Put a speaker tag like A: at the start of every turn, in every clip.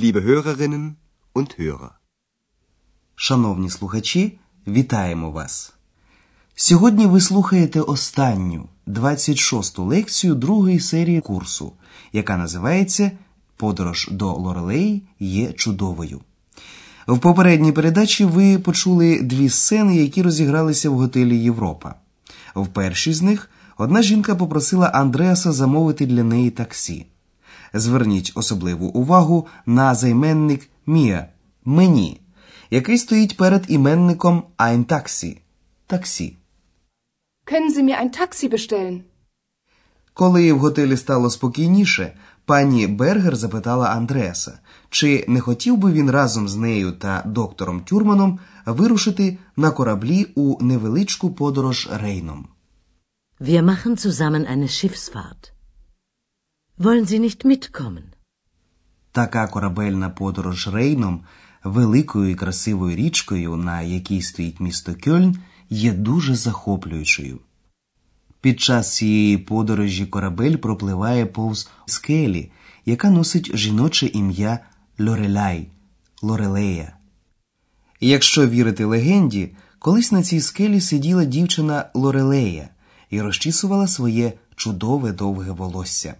A: liebe Hörerinnen und Hörer.
B: Шановні слухачі, вітаємо вас! Сьогодні ви слухаєте останню 26-ту лекцію другої серії курсу, яка називається Подорож до Лорелей є чудовою. В попередній передачі ви почули дві сцени, які розігралися в готелі Європа. В першій з них одна жінка попросила Андреаса замовити для неї таксі. Зверніть особливу увагу на займенник Мія мені, який стоїть перед іменником ein Taxi – таксі.
C: Können Sie mir ein Taxi bestellen?
B: Коли в готелі стало спокійніше, пані Бергер запитала Андреаса, чи не хотів би він разом з нею та доктором Тюрманом вирушити на кораблі у невеличку подорож Рейном.
D: Wir machen zusammen eine Schiffsfahrt. Wollen Sie nicht mitkommen?
B: Така корабельна подорож Рейном, великою і красивою річкою, на якій стоїть місто Кьольн, є дуже захоплюючою. Під час цієї подорожі корабель пропливає повз скелі, яка носить жіноче ім'я Лореляй Лорелея. Якщо вірити легенді, колись на цій скелі сиділа дівчина Лорелея і розчісувала своє чудове довге волосся.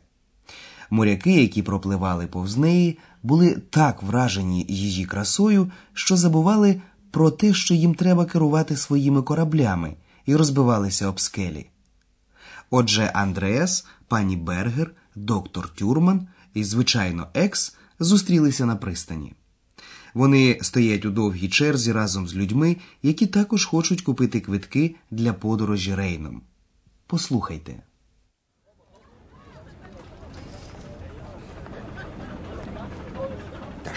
B: Моряки, які пропливали повз неї, були так вражені її красою, що забували про те, що їм треба керувати своїми кораблями, і розбивалися об скелі. Отже, Андреас, пані Бергер, доктор Тюрман і, звичайно, Екс зустрілися на пристані. Вони стоять у довгій черзі разом з людьми, які також хочуть купити квитки для подорожі Рейном. Послухайте.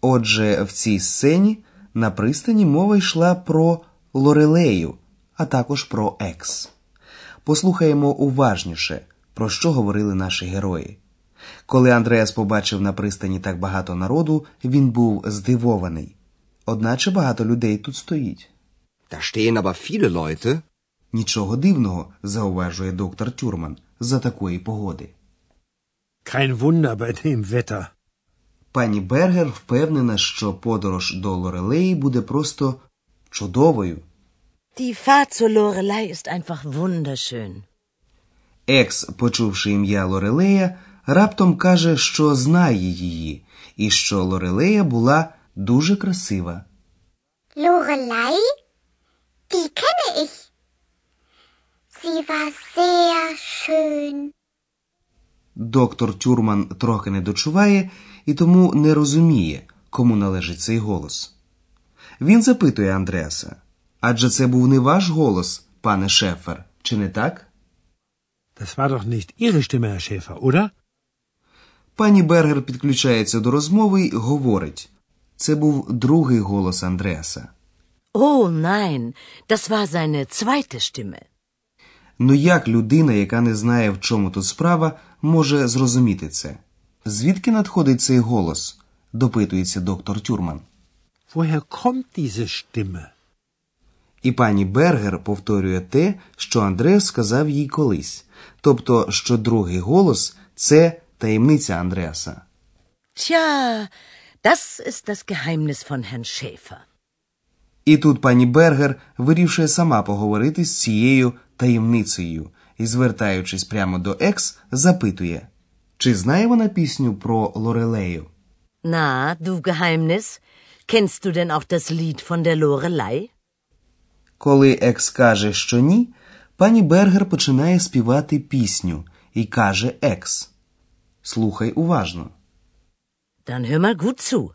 B: Отже, в цій сцені на пристані мова йшла про Лорелею, а також про Екс. Послухаємо уважніше, про що говорили наші герої. Коли Андреас побачив на пристані так багато народу, він був здивований. Одначе багато людей тут стоїть.
A: Da stehen aber viele Leute.
B: Нічого дивного, зауважує доктор Тюрман, за такої погоди.
E: Kein Wunder bei dem Wetter.
B: Пані Бергер впевнена, що подорож до Лорелеї буде просто чудовою.
D: Die Fahrt zur Lorelei ist einfach wunderschön.
B: Екс, почувши ім'я Лорелея, раптом каже, що знає її, і що Лорелея була дуже красива.
F: Lorelei? Die kenne ich. Sie war sehr schön.
B: Доктор Тюрман трохи не дочуває і тому не розуміє, кому належить цей голос. Він запитує Андреаса, адже це був не ваш голос, пане Шефер, чи не так?
E: Das war doch nicht Ihre Stimme, Herr Schäfer, oder?
B: Пані Бергер підключається до розмови й говорить. Це був другий голос Андреаса.
D: Oh nein, das war seine zweite Stimme.
B: Ну як людина, яка не знає, в чому тут справа, може зрозуміти це? Звідки надходить цей голос? допитується доктор Тюрман.
E: Woher kommt diese Stimme?
B: І пані Бергер повторює те, що Андреас сказав їй колись, тобто, що другий голос це таємниця Андреаса.
D: Tja, das ist das Geheimnis von Herrn Schäfer.
B: І тут пані Бергер вирішує сама поговорити з цією таємницею і, звертаючись прямо до екс, запитує, чи знає вона пісню про Лорелею.
D: Du Geheimnis, kennst du denn auch das Lied von der Lorelei?
B: Коли Екс каже, що ні, пані Бергер починає співати пісню і каже Екс. Слухай уважно.
D: Dann hör mal gut zu.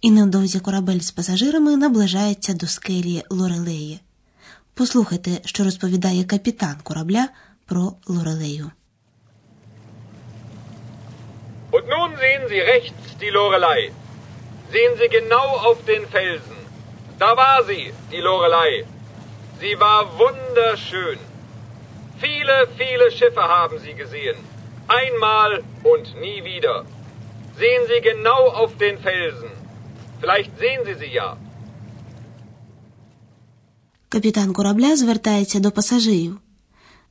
G: І невдовзі корабель з пасажирами наближається до скелі Лорелеї. Послухайте, що розповідає капітан корабля про Лорелею.
H: Und nun sehen Sie rechts die Lorelei. Sehen Sie genau auf den Felsen. Da war sie, die Lorelei. Sie war wunderschön. Viele, viele Schiffe haben sie gesehen. Einmal und nie wieder. Sehen Sie genau auf den Felsen. Vielleicht sehen Sie sie ja.
G: Капітан корабля звертається до пасажирів.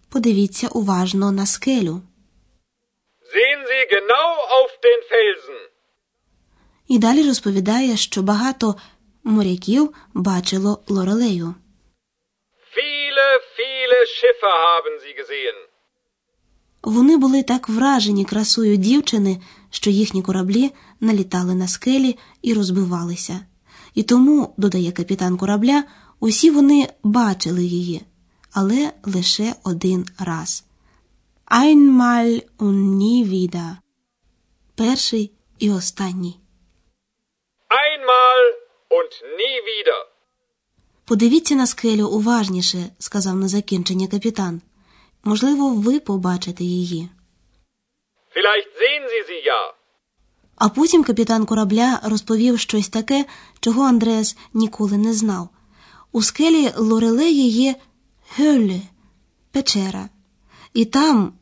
G: Подивіться уважно на скелю.
H: Sehen Sie genau auf den Felsen.
G: І далі розповідає, що багато моряків бачило Лорелею.
H: Viele, viele Schiffe haben sie gesehen.
G: Вони були так вражені красою дівчини, що їхні кораблі налітали на скелі і розбивалися. І тому, додає капітан корабля, усі вони бачили її, але лише один раз. Einmal und nie wieder. Перший і останній.
H: Einmal und nie wieder.
G: Подивіться на скелю уважніше, сказав на закінчення капітан. Можливо, ви побачите її.
H: Vielleicht sehen Sie sie ja.
G: А потім капітан корабля розповів щось таке, чого Андреас ніколи не знав. У скелі Лорелеї є Гьолле, печера. І там,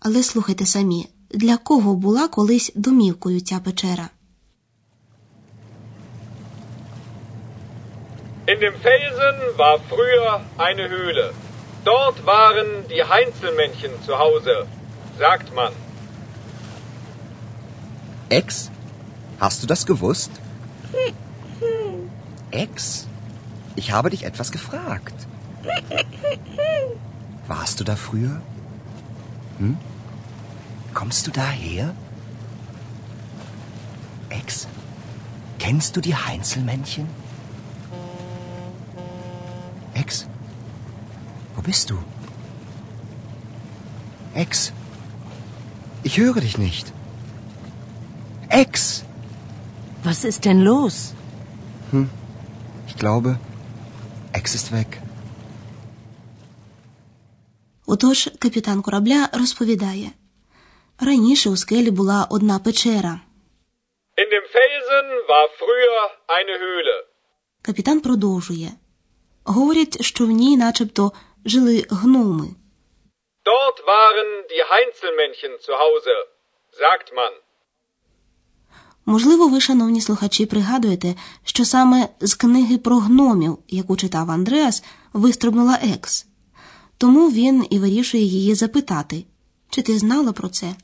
G: але слухайте самі, для кого була колись домівкою ця печера?
H: In dem Felsen war früher eine Höhle. Dort waren die Heinzelmännchen zu Hause, sagt man.
A: Ex? Hast du das gewusst? Ex? Ich habe dich etwas gefragt. Warst du da früher? Hm? Kommst du daher? Ex? Kennst du die Heinzelmännchen? Ex? Wo bist du? Ex? Ich höre dich nicht. Ex!
D: Was ist denn los?
A: Ich glaube, Ist weg.
G: Отож капітан корабля розповідає. Раніше у скелі була одна печера.
H: In dem Felsen war früher eine Höhle.
G: Капітан продовжує. Говорять, що в ній начебто жили гноми.
H: Dort waren die Heinzelmännchen zu Hause, sagt man.
G: Можливо, ви, шановні слухачі, пригадуєте, що саме з книги про гномів, яку читав Андреас, вистрибнула Екс. Тому він і вирішує її запитати, чи ти знала про це?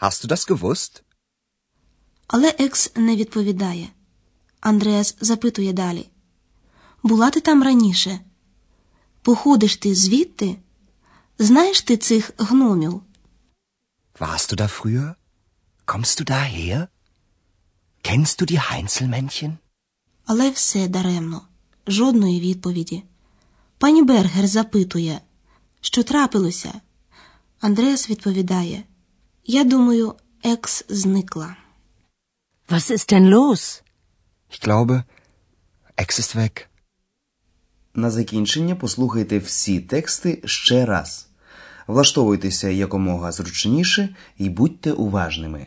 A: Hast du das gewusst?
G: Але Екс не відповідає. Андреас запитує далі: Була ти там раніше? Походиш ти звідти? Знаєш ти цих гномів?
A: Warst du da früher? Kommst du daher? Kennst du die Heinzelmännchen?
G: Але все даремно, жодної відповіді. Пані Бергер запитує, що трапилося. Андреас відповідає: Я думаю, екс зникла.
D: Was ist denn los?
A: Ich glaube, Ex ist weg.
B: На закінчення послухайте всі тексти ще раз. Влаштовуйтеся якомога зручніше і будьте уважними.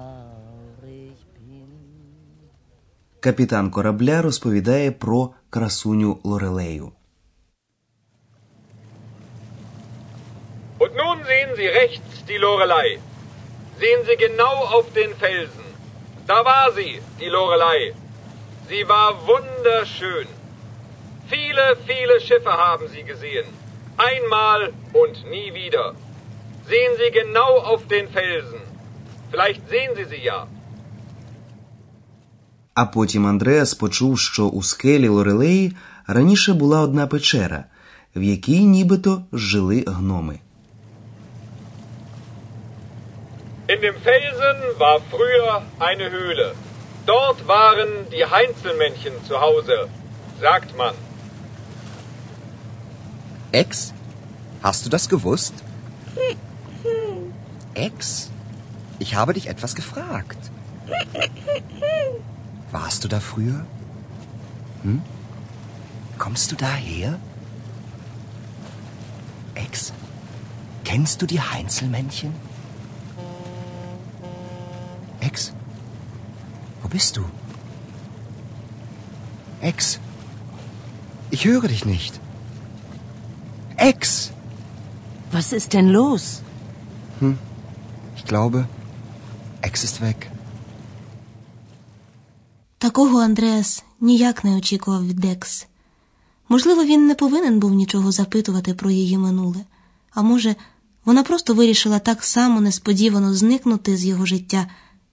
B: Капітан корабля розповідає про красуню Лорелею.
H: Und nun sehen Sie rechts die Lorelei. Sehen Sie genau auf den Felsen. Da war sie, die Lorelei. Sie war wunderschön. Viele, viele Schiffe haben sie gesehen. Einmal und nie wieder. Sehen Sie genau auf den Felsen. Vielleicht sehen Sie sie ja.
B: А потім Андреас почув, що у скелі Лорелеї раніше була одна печера, в якій нібито жили гноми.
H: In dem Felsen war früher eine Höhle. Dort waren die Heinzelmännchen zu Hause, sagt man.
A: Ex? Hast du das gewusst? Ex? Ich habe dich etwas gefragt. Warst du da früher? Hm? Kommst du daher? Ex? Kennst du die Heinzelmännchen? Ex? Wo bist du? Ex? Ich höre dich nicht. Ex!
D: Was ist denn los?
A: Ich glaube, Ex ist weg.
G: Такого Андреас ніяк не очікував від Екс. Можливо, він не повинен був нічого запитувати про її минуле, а може, вона просто вирішила так само несподівано зникнути з його життя,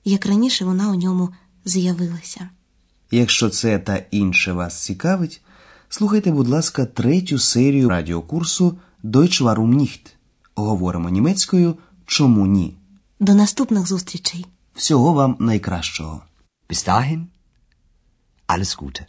G: як раніше вона у ньому з'явилася.
B: Якщо це та інше вас цікавить, слухайте, будь ласка, третю серію радіокурсу Deutsch warum nicht. Говоримо німецькою Чому ні?
G: До наступних зустрічей!
B: Всього вам найкращого.
A: Bis dahin, alles Gute.